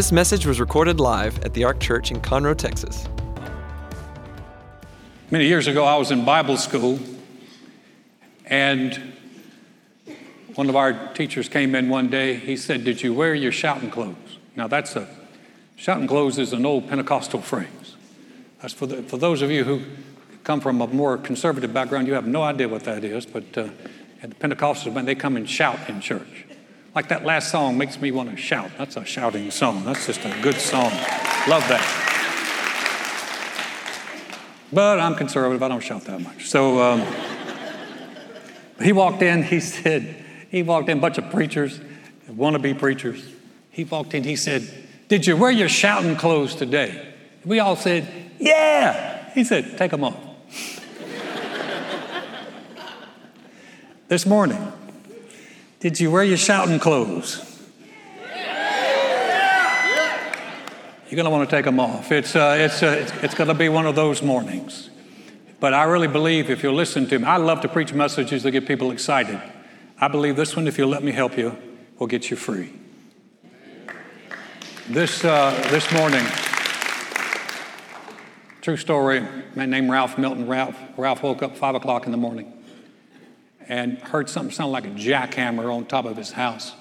This message was recorded live at the Ark Church in Conroe, Texas. Many years ago, I was in Bible school, and one of our teachers came in one day. He said, Did you wear your shouting clothes? Now, that's a shouting clothes is an old Pentecostal phrase. That's for, the, for those of you who come from a more conservative background, you have no idea what that is, but uh, the Pentecostals, man, they come and shout in church. Like that last song makes me want to shout. That's a shouting song. That's just a good song. Love that. But I'm conservative. I don't shout that much. So um, he walked in. He said, he walked in, a bunch of preachers, wannabe preachers. He walked in. He said, Did you wear your shouting clothes today? We all said, Yeah. He said, Take them off. this morning, did you wear your shouting clothes? You're going to want to take them off. It's, uh, it's, uh, it's, it's going to be one of those mornings. But I really believe if you'll listen to me, I love to preach messages that get people excited. I believe this one, if you'll let me help you, will get you free. This, uh, this morning, true story, man named Ralph Milton. Ralph, Ralph woke up 5 o'clock in the morning and heard something sound like a jackhammer on top of his house.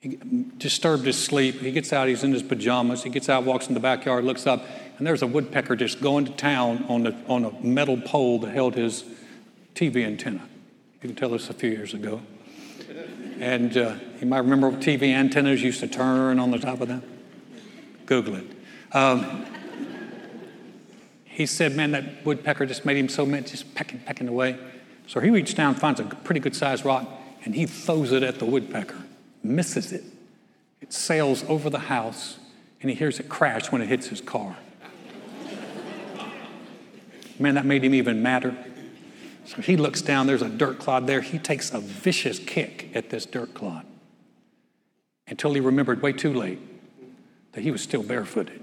He disturbed his sleep. He gets out, he's in his pajamas. He gets out, walks in the backyard, looks up, and there's a woodpecker just going to town on, the, on a metal pole that held his TV antenna. You can tell this a few years ago. And uh, you might remember TV antennas used to turn on the top of them. Google it. Um, he said, Man, that woodpecker just made him so mad, just pecking, pecking away. So he reaches down, finds a pretty good sized rock, and he throws it at the woodpecker, misses it. It sails over the house, and he hears it crash when it hits his car. Man, that made him even madder. So he looks down, there's a dirt clod there. He takes a vicious kick at this dirt clod until he remembered way too late that he was still barefooted.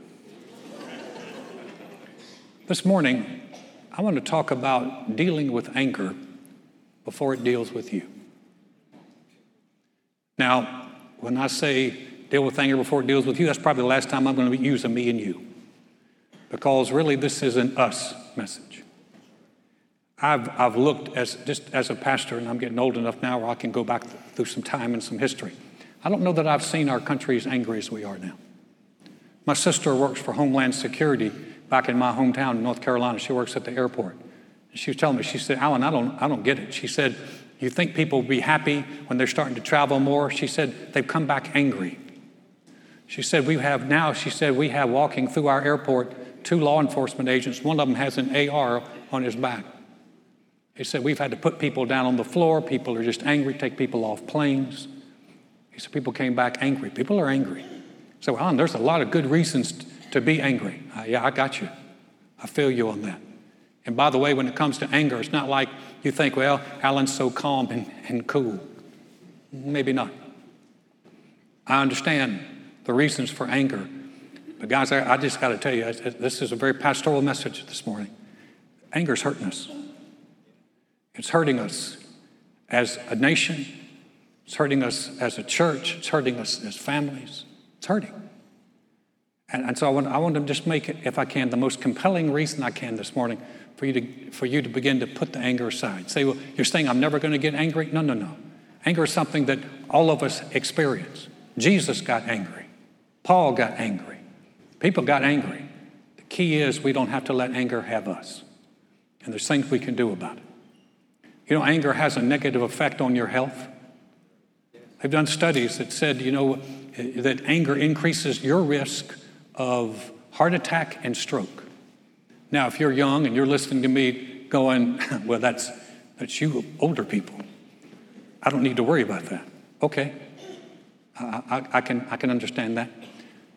This morning, I want to talk about dealing with anger before it deals with you. Now, when I say deal with anger before it deals with you, that's probably the last time I'm going to use a me and you. Because really, this is an us message. I've, I've looked as just as a pastor, and I'm getting old enough now where I can go back through some time and some history. I don't know that I've seen our country as angry as we are now. My sister works for Homeland Security back in my hometown in North Carolina. She works at the airport. She was telling me, she said, Alan, I don't, I don't get it. She said, You think people will be happy when they're starting to travel more? She said, They've come back angry. She said, We have now, she said, we have walking through our airport two law enforcement agents. One of them has an AR on his back. He said, We've had to put people down on the floor. People are just angry, take people off planes. He said, People came back angry. People are angry. So, Alan, there's a lot of good reasons to be angry. Uh, yeah, I got you. I feel you on that. And by the way, when it comes to anger, it's not like you think, well, Alan's so calm and, and cool. Maybe not. I understand the reasons for anger. But, guys, I, I just got to tell you, this is a very pastoral message this morning. Anger's hurting us. It's hurting us as a nation, it's hurting us as a church, it's hurting us as families. It's hurting. And, and so I want, I want to just make it, if I can, the most compelling reason I can this morning for you to, for you to begin to put the anger aside. Say, well, you're saying I'm never going to get angry? No, no, no. Anger is something that all of us experience. Jesus got angry. Paul got angry. People got angry. The key is we don't have to let anger have us. And there's things we can do about it. You know, anger has a negative effect on your health. They've done studies that said, you know, that anger increases your risk of heart attack and stroke. Now, if you're young and you're listening to me going, well, that's, that's you older people. I don't need to worry about that. Okay, I, I, I, can, I can understand that.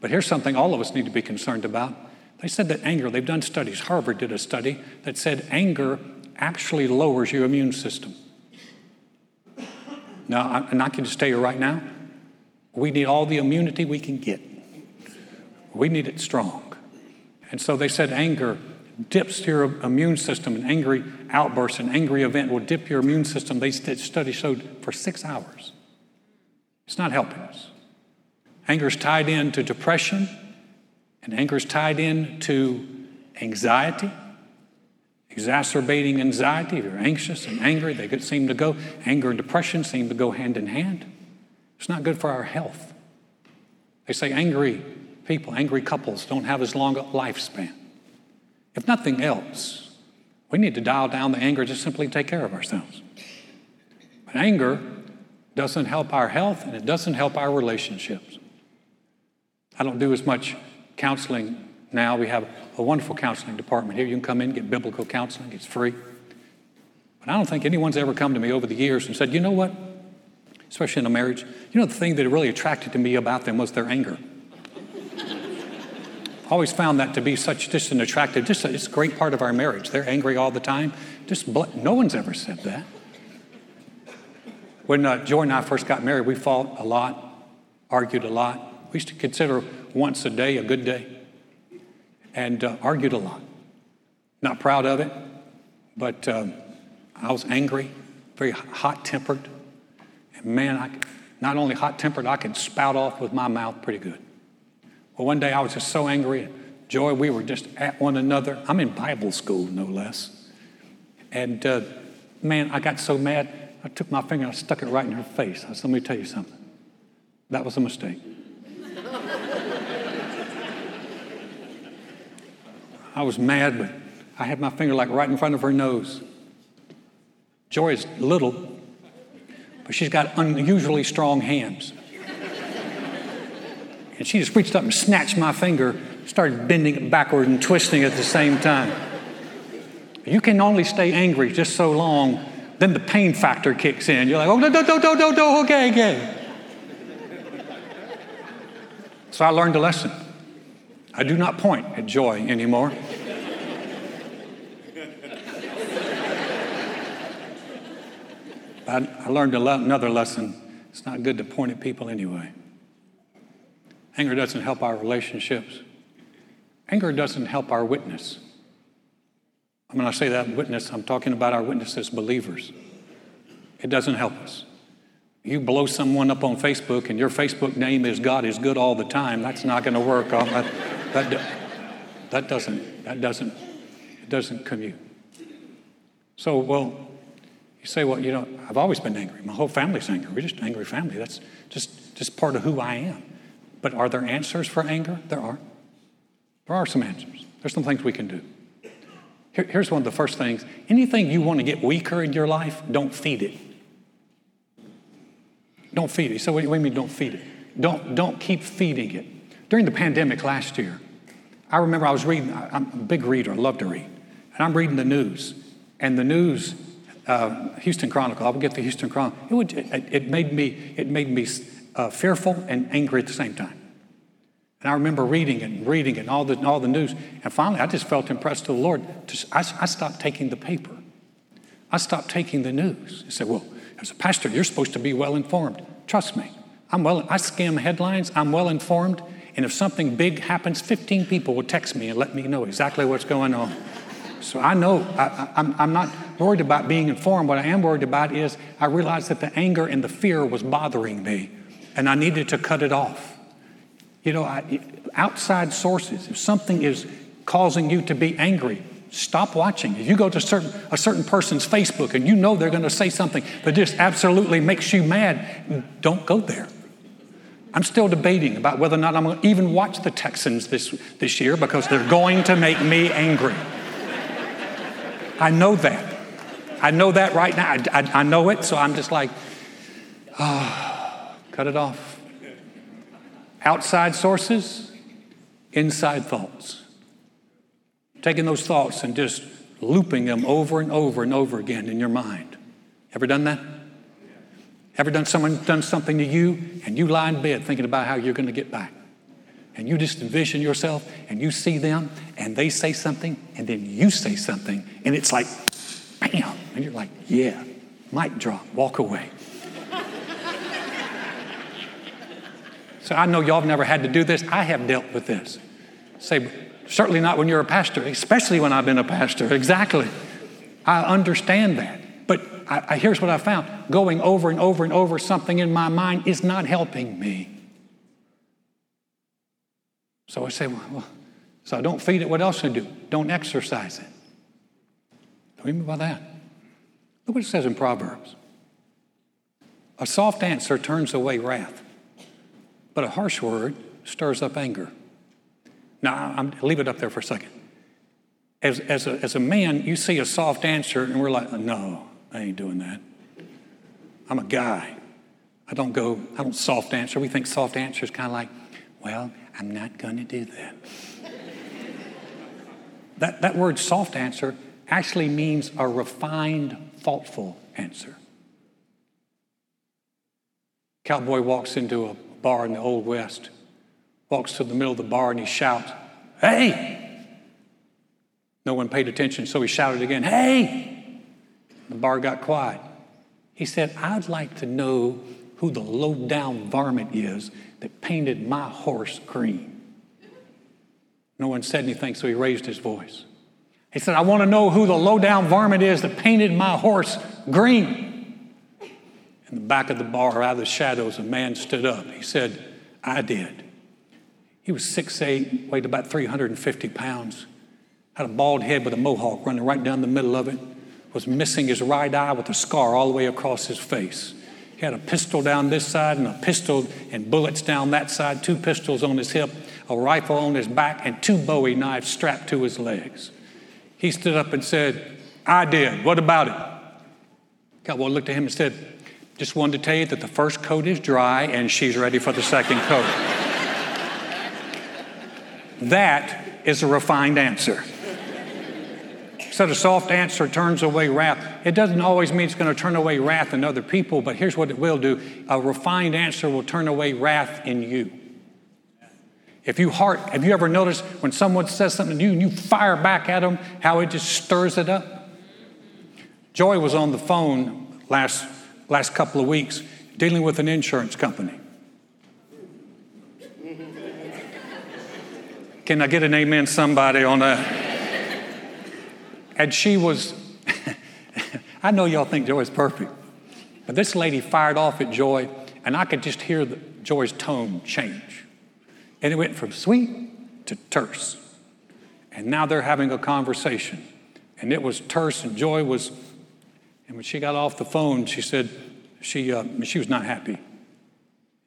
But here's something all of us need to be concerned about. They said that anger, they've done studies. Harvard did a study that said anger actually lowers your immune system. Now, and I can just tell you right now, we need all the immunity we can get. We need it strong. And so they said anger dips your immune system, an angry outburst, an angry event will dip your immune system. They study showed for six hours. It's not helping us. Anger is tied in to depression, and anger is tied in to anxiety, exacerbating anxiety. If you're anxious and angry, they could seem to go. Anger and depression seem to go hand in hand. It's not good for our health. They say angry people, angry couples don't have as long a lifespan. If nothing else, we need to dial down the anger to simply take care of ourselves. But anger doesn't help our health and it doesn't help our relationships. I don't do as much counseling now. We have a wonderful counseling department here. You can come in, get biblical counseling, it's free. But I don't think anyone's ever come to me over the years and said, you know what? Especially in a marriage, you know, the thing that really attracted to me about them was their anger. Always found that to be such just an attractive, just a, it's a great part of our marriage. They're angry all the time. Just no one's ever said that. When uh, Joy and I first got married, we fought a lot, argued a lot. We used to consider once a day a good day and uh, argued a lot. Not proud of it, but um, I was angry, very hot tempered. And man, I, not only hot tempered, I could spout off with my mouth pretty good. Well, one day I was just so angry. Joy, we were just at one another. I'm in Bible school, no less. And uh, man, I got so mad, I took my finger and I stuck it right in her face. I said, Let me tell you something. That was a mistake. I was mad, but I had my finger like right in front of her nose. Joy is little, but she's got unusually strong hands. And she just reached up and snatched my finger, started bending it backward and twisting at the same time. You can only stay angry just so long, then the pain factor kicks in. You're like, oh, no, no, no, no, no, no, okay, okay. So I learned a lesson. I do not point at joy anymore. I, learned le- another lesson. It's not good to point at people anyway. Anger doesn't help our relationships. Anger doesn't help our witness. When I say that witness, I'm talking about our witness as believers. It doesn't help us. You blow someone up on Facebook and your Facebook name is God is good all the time, that's not going to work. That, that, that doesn't, that doesn't, it doesn't commute. So, well, you say, well, you know, I've always been angry. My whole family's angry. We're just an angry family. That's just, just part of who I am. But are there answers for anger? There are. There are some answers. There's some things we can do. Here, here's one of the first things anything you want to get weaker in your life, don't feed it. Don't feed it. So, what do you mean, don't feed it? Don't, don't keep feeding it. During the pandemic last year, I remember I was reading, I'm a big reader, I love to read, and I'm reading the news. And the news, uh, Houston Chronicle, I would get the Houston Chronicle, it, would, it, it made me, it made me uh, fearful and angry at the same time. And I remember reading it and reading it and all the, all the news. And finally, I just felt impressed to the Lord. I, I stopped taking the paper. I stopped taking the news. I said, Well, as a pastor, you're supposed to be well informed. Trust me. I'm well, I skim headlines, I'm well informed. And if something big happens, 15 people will text me and let me know exactly what's going on. So I know I, I'm, I'm not worried about being informed. What I am worried about is I realized that the anger and the fear was bothering me and I needed to cut it off. You know, I, outside sources, if something is causing you to be angry, stop watching. If you go to certain, a certain person's Facebook and you know they're going to say something that just absolutely makes you mad, don't go there. I'm still debating about whether or not I'm going to even watch the Texans this, this year because they're going to make me angry. I know that. I know that right now. I, I, I know it, so I'm just like. Oh. Cut it off. Outside sources, inside thoughts. Taking those thoughts and just looping them over and over and over again in your mind. Ever done that? Ever done someone done something to you and you lie in bed thinking about how you're going to get back? And you just envision yourself and you see them and they say something and then you say something and it's like, bam. And you're like, yeah, mic drop, walk away. I know y'all have never had to do this. I have dealt with this. Say, certainly not when you're a pastor, especially when I've been a pastor. Exactly. I understand that. But I, I, here's what I found going over and over and over something in my mind is not helping me. So I say, well, so I don't feed it. What else do I do? Don't exercise it. What do you mean by that? Look what it says in Proverbs. A soft answer turns away wrath, but a harsh word stirs up anger. Now, I'm, leave it up there for a second. As, as, a, as a man, you see a soft answer, and we're like, no, I ain't doing that. I'm a guy. I don't go, I don't soft answer. We think soft answer is kind of like, well, I'm not going to do that. that. That word soft answer actually means a refined, thoughtful answer. Cowboy walks into a bar in the Old West, walks to the middle of the bar and he shouts, Hey! No one paid attention, so he shouted again, Hey! The bar got quiet. He said, I'd like to know who the low down varmint is that painted my horse green. No one said anything, so he raised his voice. He said, I want to know who the low down varmint is that painted my horse green. In the back of the bar, out of the shadows, a man stood up. He said, I did. He was 6'8, weighed about 350 pounds, had a bald head with a mohawk running right down the middle of it, was missing his right eye with a scar all the way across his face. He had a pistol down this side and a pistol and bullets down that side, two pistols on his hip, a rifle on his back, and two bowie knives strapped to his legs. He stood up and said, I did. What about it? Cowboy looked at him and said, Just wanted to tell you that the first coat is dry and she's ready for the second coat. that is a refined answer. Said a soft answer turns away wrath. It doesn't always mean it's going to turn away wrath in other people, but here's what it will do a refined answer will turn away wrath in you. If you heart, have you ever noticed when someone says something to you and you fire back at them, how it just stirs it up? Joy was on the phone last, last couple of weeks dealing with an insurance company. Can I get an amen, somebody, on that? And she was, I know y'all think Joy is perfect, but this lady fired off at Joy, and I could just hear the, Joy's tone change. And it went from sweet to terse. And now they're having a conversation. And it was terse, and Joy was, and when she got off the phone, she said she, uh, she was not happy.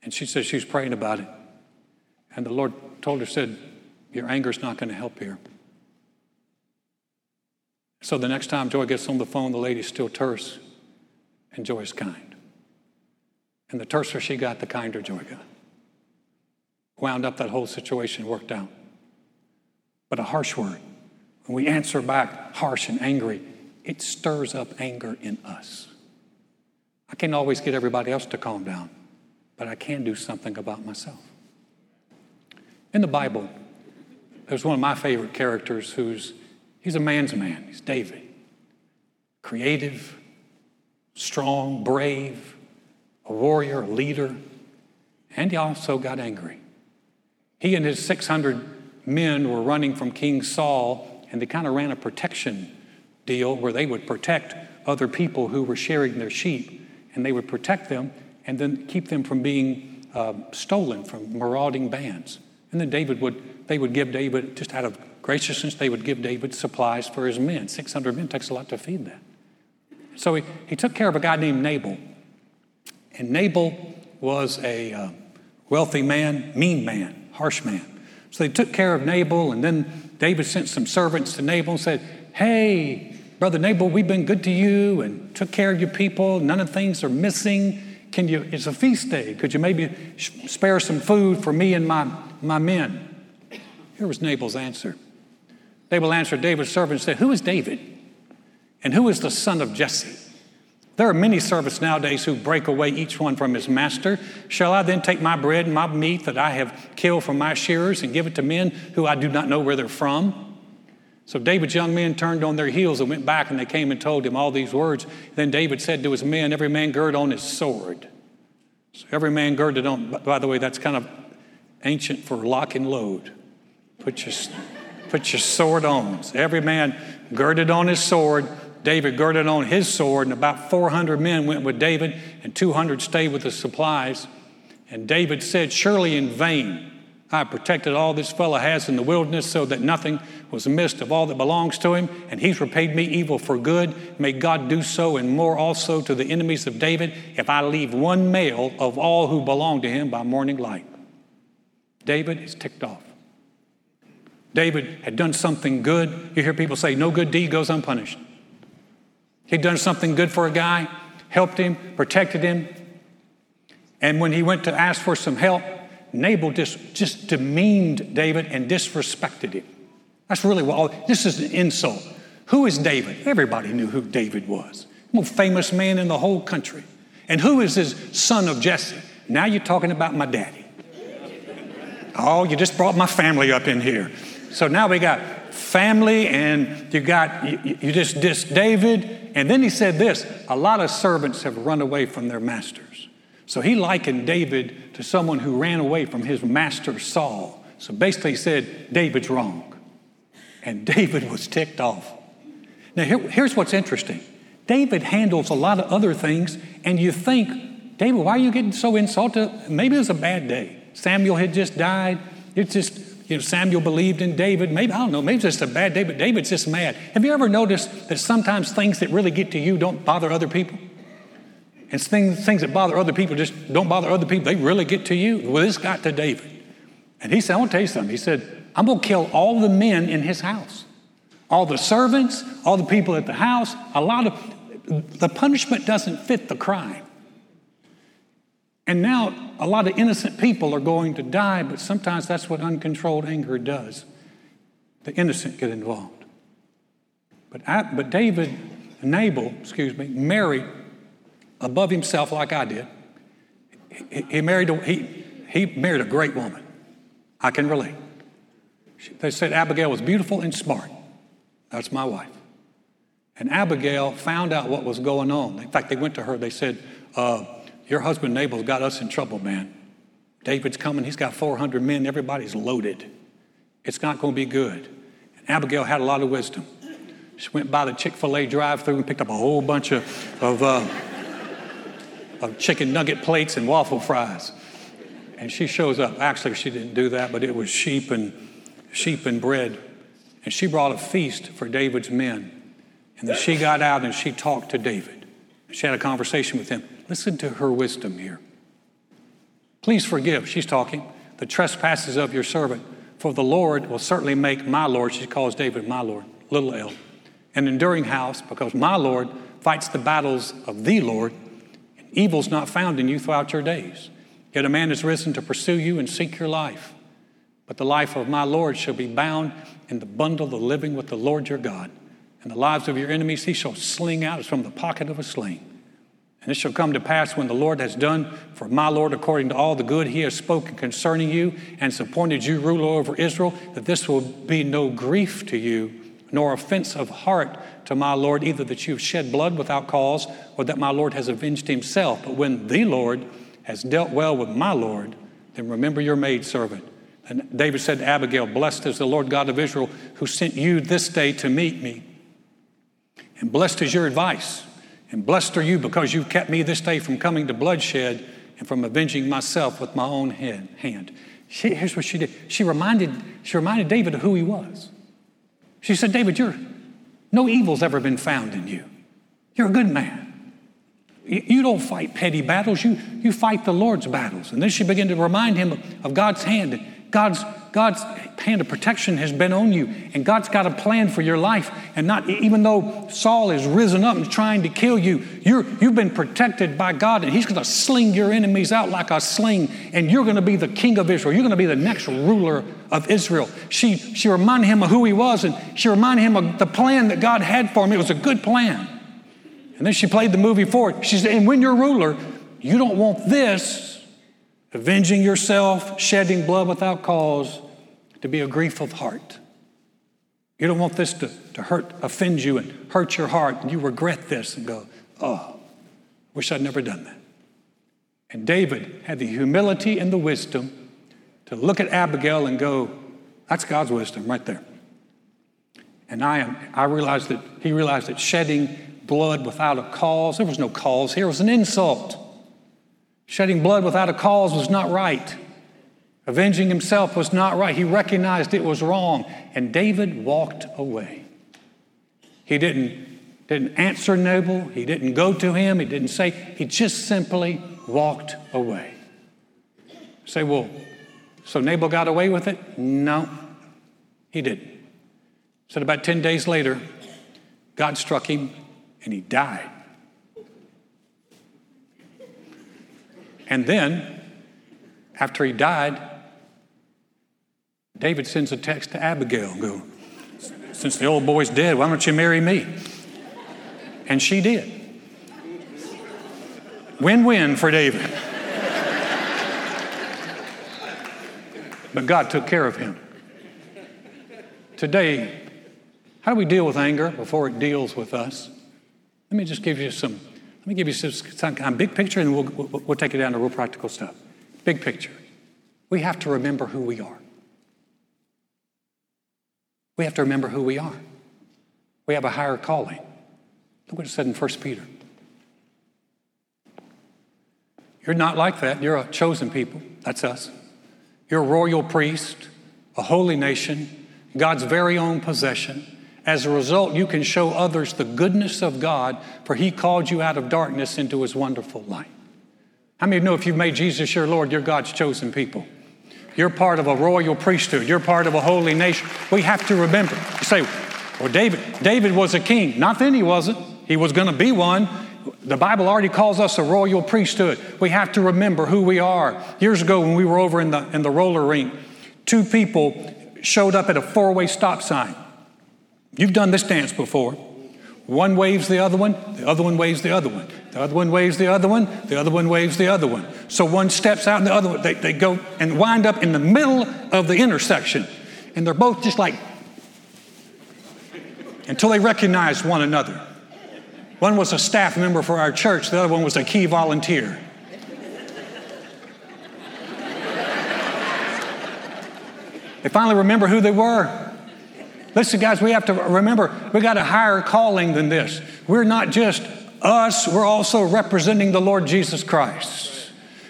And she said she was praying about it. And the Lord told her, said, Your anger's not going to help here. So the next time Joy gets on the phone, the lady's still terse, and Joy's kind. And the terser she got, the kinder Joy got wound up that whole situation, worked out. But a harsh word, when we answer back harsh and angry, it stirs up anger in us. I can't always get everybody else to calm down, but I can do something about myself. In the Bible, there's one of my favorite characters who's he's a man's man. He's David. Creative, strong, brave, a warrior, a leader, and he also got angry. He and his 600 men were running from King Saul, and they kind of ran a protection deal where they would protect other people who were sharing their sheep, and they would protect them and then keep them from being uh, stolen from marauding bands. And then David would, they would give David, just out of graciousness, they would give David supplies for his men. 600 men takes a lot to feed that. So he, he took care of a guy named Nabal. And Nabal was a uh, wealthy man, mean man harsh man. So they took care of Nabal, and then David sent some servants to Nabal and said, Hey, brother Nabal, we've been good to you and took care of your people. None of things are missing. Can you, it's a feast day. Could you maybe spare some food for me and my, my men? Here was Nabal's answer. Nabal answered David's servant and said, Who is David? And who is the son of Jesse? There are many servants nowadays who break away each one from his master. Shall I then take my bread and my meat that I have killed from my shearers and give it to men who I do not know where they're from? So David's young men turned on their heels and went back, and they came and told him all these words. Then David said to his men, Every man gird on his sword. So every man girded on, by the way, that's kind of ancient for lock and load. Put your, put your sword on. So every man girded on his sword David girded on his sword, and about 400 men went with David, and 200 stayed with the supplies. And David said, Surely in vain I protected all this fellow has in the wilderness so that nothing was missed of all that belongs to him, and he's repaid me evil for good. May God do so and more also to the enemies of David if I leave one male of all who belong to him by morning light. David is ticked off. David had done something good. You hear people say, no good deed goes unpunished. He'd done something good for a guy, helped him, protected him. And when he went to ask for some help, Nabal just, just demeaned David and disrespected him. That's really what all, this is an insult. Who is David? Everybody knew who David was. Most famous man in the whole country. And who is his son of Jesse? Now you're talking about my daddy. Oh, you just brought my family up in here. So now we got family, and you got you, you just dissed David. And then he said this: a lot of servants have run away from their masters. So he likened David to someone who ran away from his master Saul. So basically, he said, David's wrong. And David was ticked off. Now, here, here's what's interesting David handles a lot of other things, and you think, David, why are you getting so insulted? Maybe it was a bad day. Samuel had just died. It's just, you know, Samuel believed in David. Maybe, I don't know, maybe it's just a bad day, but David's just mad. Have you ever noticed that sometimes things that really get to you don't bother other people? And things, things that bother other people just don't bother other people. They really get to you. Well, this got to David. And he said, I want to tell you something. He said, I'm going to kill all the men in his house, all the servants, all the people at the house. A lot of the punishment doesn't fit the crime. And now a lot of innocent people are going to die, but sometimes that's what uncontrolled anger does. The innocent get involved. But, I, but David, Nabal, excuse me, married above himself like I did. He, he married, a, he, he married a great woman. I can relate. They said Abigail was beautiful and smart. That's my wife. And Abigail found out what was going on. In fact, they went to her, they said, uh, Your husband Nabal's got us in trouble, man. David's coming, he's got 400 men, everybody's loaded. It's not going to be good. And Abigail had a lot of wisdom. She went by the Chick fil A drive through and picked up a whole bunch of, of, uh, of chicken nugget plates and waffle fries. And she shows up. Actually, she didn't do that, but it was sheep and sheep and bread. And she brought a feast for David's men. And then she got out and she talked to David. She had a conversation with him. Listen to her wisdom here. Please forgive, she's talking, the trespasses of your servant, for the Lord will certainly make my Lord, she calls David my Lord, little l, an enduring house, because my Lord fights the battles of the Lord, evil's not found in you throughout your days. Yet a man has risen to pursue you and seek your life. But the life of my Lord shall be bound in the bundle of living with the Lord your God. And the lives of your enemies he shall sling out as from the pocket of a sling. And it shall come to pass when the Lord has done for my Lord according to all the good he has spoken concerning you and has appointed you ruler over Israel, that this will be no grief to you, nor offense of heart to my Lord, either that you have shed blood without cause, or that my Lord has avenged himself. But when the Lord has dealt well with my Lord, then remember your maidservant and David said to Abigail, Blessed is the Lord God of Israel who sent you this day to meet me. And blessed is your advice. And blessed are you because you've kept me this day from coming to bloodshed and from avenging myself with my own hand. She, here's what she did. She reminded, she reminded David of who he was. She said, David, you're, no evil's ever been found in you. You're a good man. You, don't fight petty battles, you, you fight the Lord's battles. And then she began to remind him of God's hand God's, God's hand of protection has been on you, and God's got a plan for your life. And not even though Saul is risen up and trying to kill you, you're, you've been protected by God, and He's going to sling your enemies out like a sling, and you're going to be the king of Israel. You're going to be the next ruler of Israel. She, she reminded him of who he was, and she reminded him of the plan that God had for him. It was a good plan. And then she played the movie for it. She said, And when you're ruler, you don't want this avenging yourself, shedding blood without cause, to be a grief of heart. You don't want this to, to hurt, offend you and hurt your heart, and you regret this and go, oh, wish I'd never done that. And David had the humility and the wisdom to look at Abigail and go, that's God's wisdom right there. And I, am, I realized that he realized that shedding blood without a cause, there was no cause here, it was an insult. Shedding blood without a cause was not right. Avenging himself was not right. He recognized it was wrong. And David walked away. He didn't, didn't answer Nabal. He didn't go to him. He didn't say, he just simply walked away. say, well, so Nabal got away with it? No, he didn't. Said about 10 days later, God struck him and he died. And then, after he died, David sends a text to Abigail go, since the old boy's dead, why don't you marry me? And she did. Win-win for David. but God took care of him. Today, how do we deal with anger before it deals with us? Let me just give you some, let me give you some, some kind of big picture and we'll, we'll, we'll take it down to real practical stuff. Big picture. We have to remember who we are. We have to remember who we are. We have a higher calling. Look what it said in 1 Peter. You're not like that. You're a chosen people. That's us. You're a royal priest, a holy nation, God's very own possession. As a result, you can show others the goodness of God, for He called you out of darkness into His wonderful light. How many of you know if you've made Jesus your Lord, you're God's chosen people? You're part of a royal priesthood. You're part of a holy nation. We have to remember. You say, well, David, David was a king. Not then he wasn't. He was going to be one. The Bible already calls us a royal priesthood. We have to remember who we are. Years ago, when we were over in the, in the roller rink, two people showed up at a four way stop sign. You've done this dance before. One waves the other one, the other one waves the other one. The other one waves the other one, the other one waves the other one. So one steps out and the other one, they, they go and wind up in the middle of the intersection. And they're both just like, until they recognize one another. One was a staff member for our church, the other one was a key volunteer. they finally remember who they were. Listen, guys, we have to remember we got a higher calling than this. We're not just us, we're also representing the Lord Jesus Christ.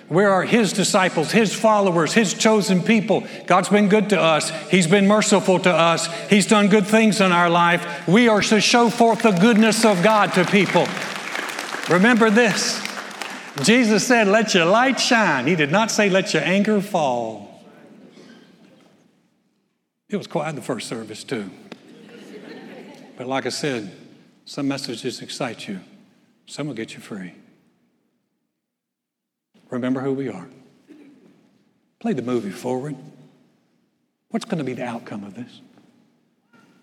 We are His disciples, His followers, His chosen people. God's been good to us. He's been merciful to us. He's done good things in our life. We are to show forth the goodness of God to people. Remember this Jesus said, Let your light shine. He did not say, Let your anger fall. It was quiet in the first service, too. But like I said, some messages excite you, some will get you free. Remember who we are. Play the movie forward. What's going to be the outcome of this?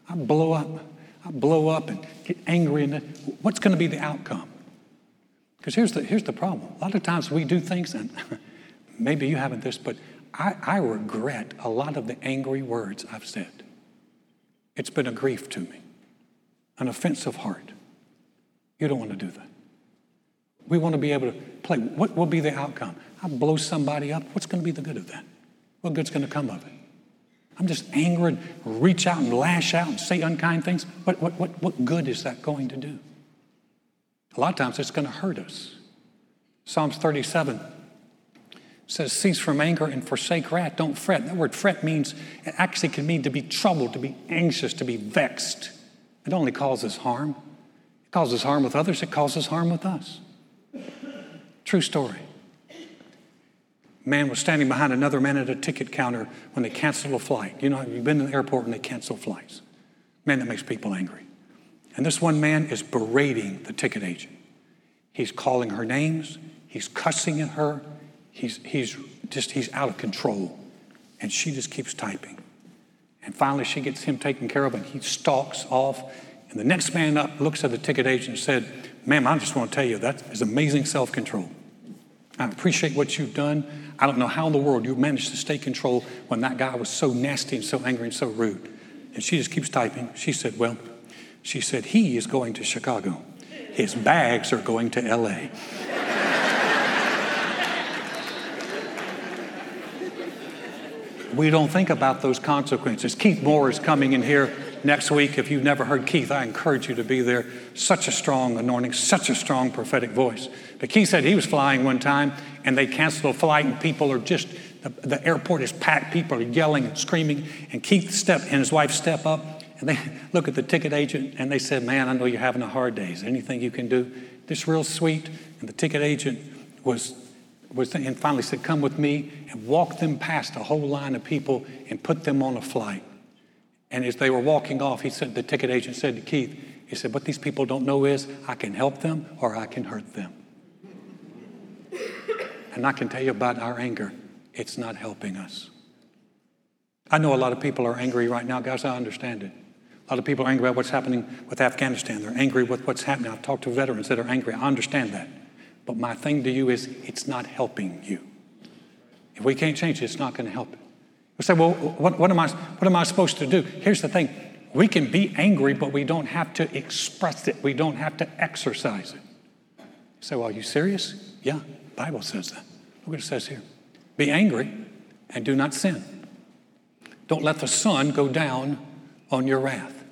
I blow up. I blow up and get angry. And what's going to be the outcome? Because here's the, here's the problem. A lot of times we do things, and maybe you haven't this, but I, I regret a lot of the angry words I've said. It's been a grief to me, an offensive heart. You don't want to do that. We want to be able to play. What will be the outcome? I blow somebody up. What's going to be the good of that? What good's going to come of it? I'm just angry and reach out and lash out and say unkind things. What, what, what, what good is that going to do? A lot of times it's going to hurt us. Psalms 37 says, cease from anger and forsake wrath. Don't fret. That word fret means, it actually can mean to be troubled, to be anxious, to be vexed. It only causes harm. It causes harm with others, it causes harm with us. True story. Man was standing behind another man at a ticket counter when they canceled a flight. You know, you've been in the airport when they cancel flights. Man, that makes people angry. And this one man is berating the ticket agent. He's calling her names, he's cussing at her, he's, he's just, he's out of control. And she just keeps typing. And finally, she gets him taken care of, and he stalks off. And the next man up looks at the ticket agent and said, Ma'am, I just want to tell you that is amazing self control. I appreciate what you've done. I don't know how in the world you managed to stay control when that guy was so nasty and so angry and so rude. And she just keeps typing. She said, Well, she said, he is going to Chicago. His bags are going to LA. We don't think about those consequences. Keith Moore is coming in here next week. If you've never heard Keith, I encourage you to be there. Such a strong anointing, such a strong prophetic voice. But Keith said he was flying one time and they canceled a flight and people are just The, the airport is packed. People are yelling and screaming. And Keith step and his wife step up and they look at the ticket agent and they said, Man, I know you're having a hard day. Is anything you can do? This real sweet. And the ticket agent was, was and finally said, Come with me and walk them past a whole line of people and put them on a flight. And as they were walking off, he said, the ticket agent said to Keith, he said, What these people don't know is I can help them or I can hurt them. And I can tell you about our anger, it's not helping us. I know a lot of people are angry right now, guys, I understand it. A lot of people are angry about what's happening with Afghanistan. They're angry with what's happening. I've talked to veterans that are angry. I understand that. But my thing to you is it's not helping you. If we can't change it, it's not going to help. We say, well, what, what, am I, what am I supposed to do? Here's the thing we can be angry, but we don't have to express it, we don't have to exercise it. You say, well, are you serious? Yeah, Bible says that. Look what it says here. Be angry and do not sin. Don't let the sun go down on your wrath.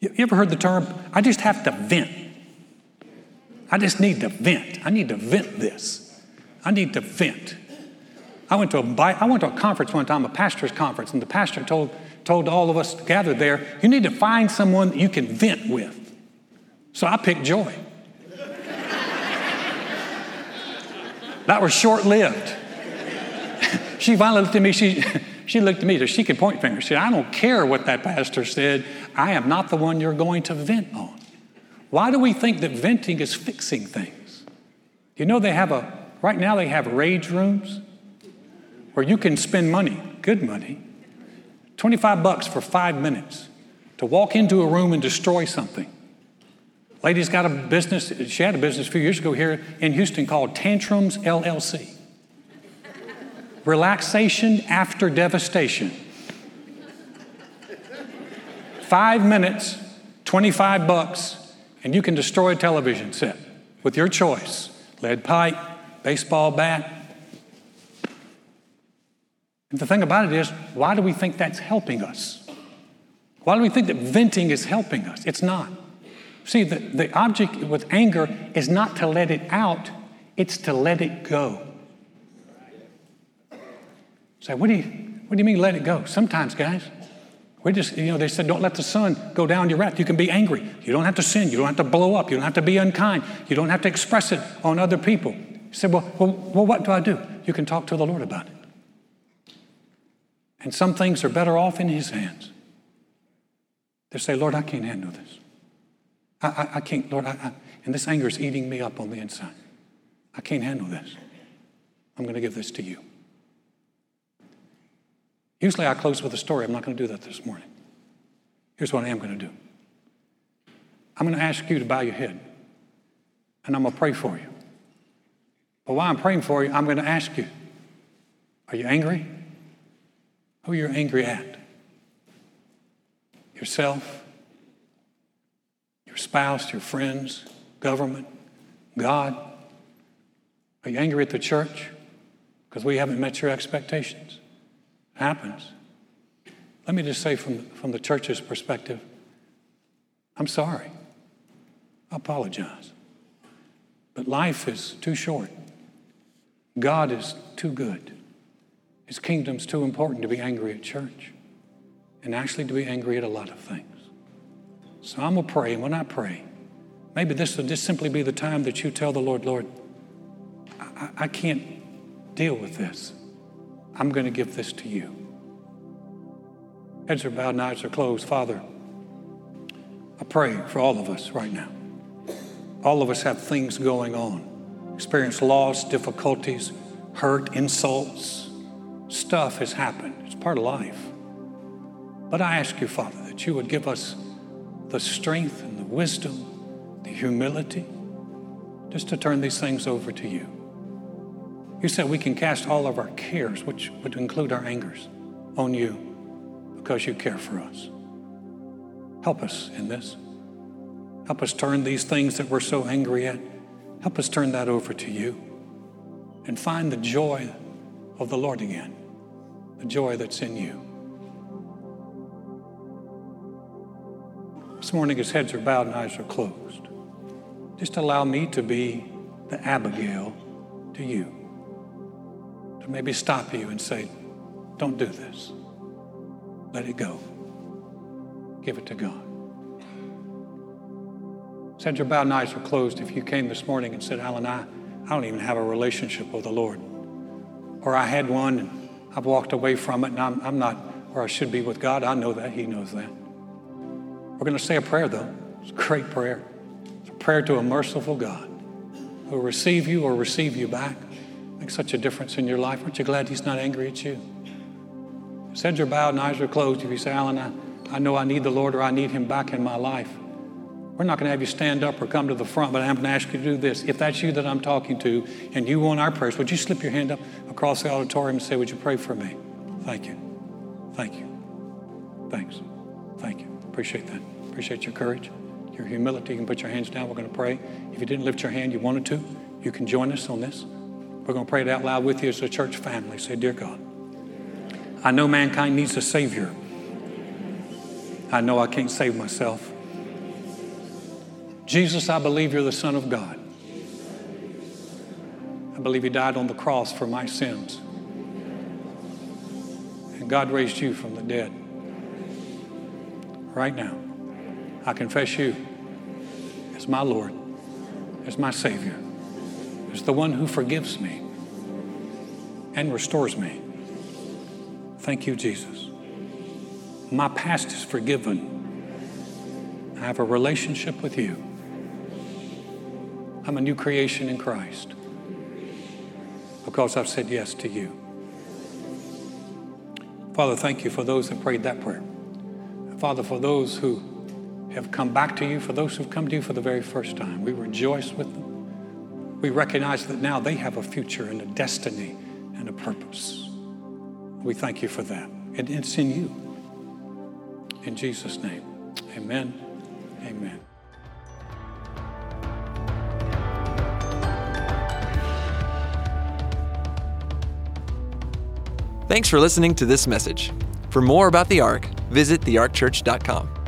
You ever heard the term, I just have to vent? I just need to vent. I need to vent this. I need to vent. I went to a, I went to a conference one time, a pastor's conference, and the pastor told, told all of us gathered there, you need to find someone that you can vent with. So I picked Joy. that was short lived. she finally looked at me, she, she looked at me, she could point fingers. She said, I don't care what that pastor said, I am not the one you're going to vent on. Why do we think that venting is fixing things? You know, they have a, right now they have rage rooms where you can spend money, good money, 25 bucks for five minutes to walk into a room and destroy something. Lady's got a business, she had a business a few years ago here in Houston called Tantrums LLC. Relaxation after devastation. Five minutes, 25 bucks, and you can destroy a television set with your choice lead pipe, baseball bat, and the thing about it is, why do we think that's helping us? Why do we think that venting is helping us? It's not. See, the, the object with anger is not to let it out, it's to let it go. Say, what do you, what do you mean let it go? Sometimes, guys, we just, you know, they said, don't let the sun go down your wrath. You can be angry. You don't have to sin. You don't have to blow up. You don't have to be unkind. You don't have to express it on other people. You said, well, well, well what do I do? You can talk to the Lord about it. And some things are better off in His hands. They say, Lord, I can't handle this. I, I, I can't, Lord, I, and this anger is eating me up on the inside. I can't handle this. I'm going to give this to you. Usually I close with a story. I'm not going to do that this morning. Here's what I am going to do I'm going to ask you to bow your head, and I'm going to pray for you. But while I'm praying for you, I'm going to ask you Are you angry? Who are you're angry at? Yourself, your spouse, your friends, government, God? Are you angry at the church because we haven't met your expectations? Happens. Let me just say from, from the church's perspective, I'm sorry. I apologize. But life is too short. God is too good. His kingdom's too important to be angry at church and actually to be angry at a lot of things. So I'm going to pray, and when I pray, maybe this will just simply be the time that you tell the Lord, Lord, I, I can't deal with this. I'm going to give this to you. Heads are bowed eyes are closed. Father, I pray for all of us right now. All of us have things going on, experience loss, difficulties, hurt, insults stuff has happened. It's part of life. But I ask you, Father, that you would give us the strength and the wisdom, the humility, just to turn these things over to you. You said we can cast all of our cares, which would include our angers, on you because you care for us. Help us in this. Help us turn these things that we're so angry at, help us turn that over to you and find the joy of the Lord again the joy that's in you. This morning, his heads are bowed and eyes are closed. Just allow me to be the Abigail to you. Maybe stop you and say, don't do this. Let it go. Give it to God. Said your bowed eyes are closed if you came this morning and said, Alan, I, I don't even have a relationship with the Lord. Or I had one and I've walked away from it and I'm, I'm not where I should be with God. I know that. He knows that. We're going to say a prayer, though. It's a great prayer. It's a prayer to a merciful God who will receive you or receive you back. Such a difference in your life. Aren't you glad He's not angry at you? Said your bowed and eyes are closed. If you say, Alan, I, I know I need the Lord or I need Him back in my life, we're not going to have you stand up or come to the front, but I'm going to ask you to do this. If that's you that I'm talking to and you want our prayers, would you slip your hand up across the auditorium and say, Would you pray for me? Thank you. Thank you. Thanks. Thank you. Appreciate that. Appreciate your courage, your humility. You can put your hands down. We're going to pray. If you didn't lift your hand, you wanted to, you can join us on this. We're going to pray it out loud with you as a church family. Say, Dear God, I know mankind needs a Savior. I know I can't save myself. Jesus, I believe you're the Son of God. I believe you died on the cross for my sins. And God raised you from the dead. Right now, I confess you as my Lord, as my Savior, as the one who forgives me and restores me. Thank you, Jesus. My past is forgiven. I have a relationship with you. I'm a new creation in Christ because I've said yes to you. Father, thank you for those that prayed that prayer. Father, for those who have come back to you, for those who've come to you for the very first time, we rejoice with them. We recognize that now they have a future and a destiny and a purpose. We thank you for that. And it's in you. In Jesus' name, amen. Amen. Thanks for listening to this message. For more about the Ark, visit thearkchurch.com.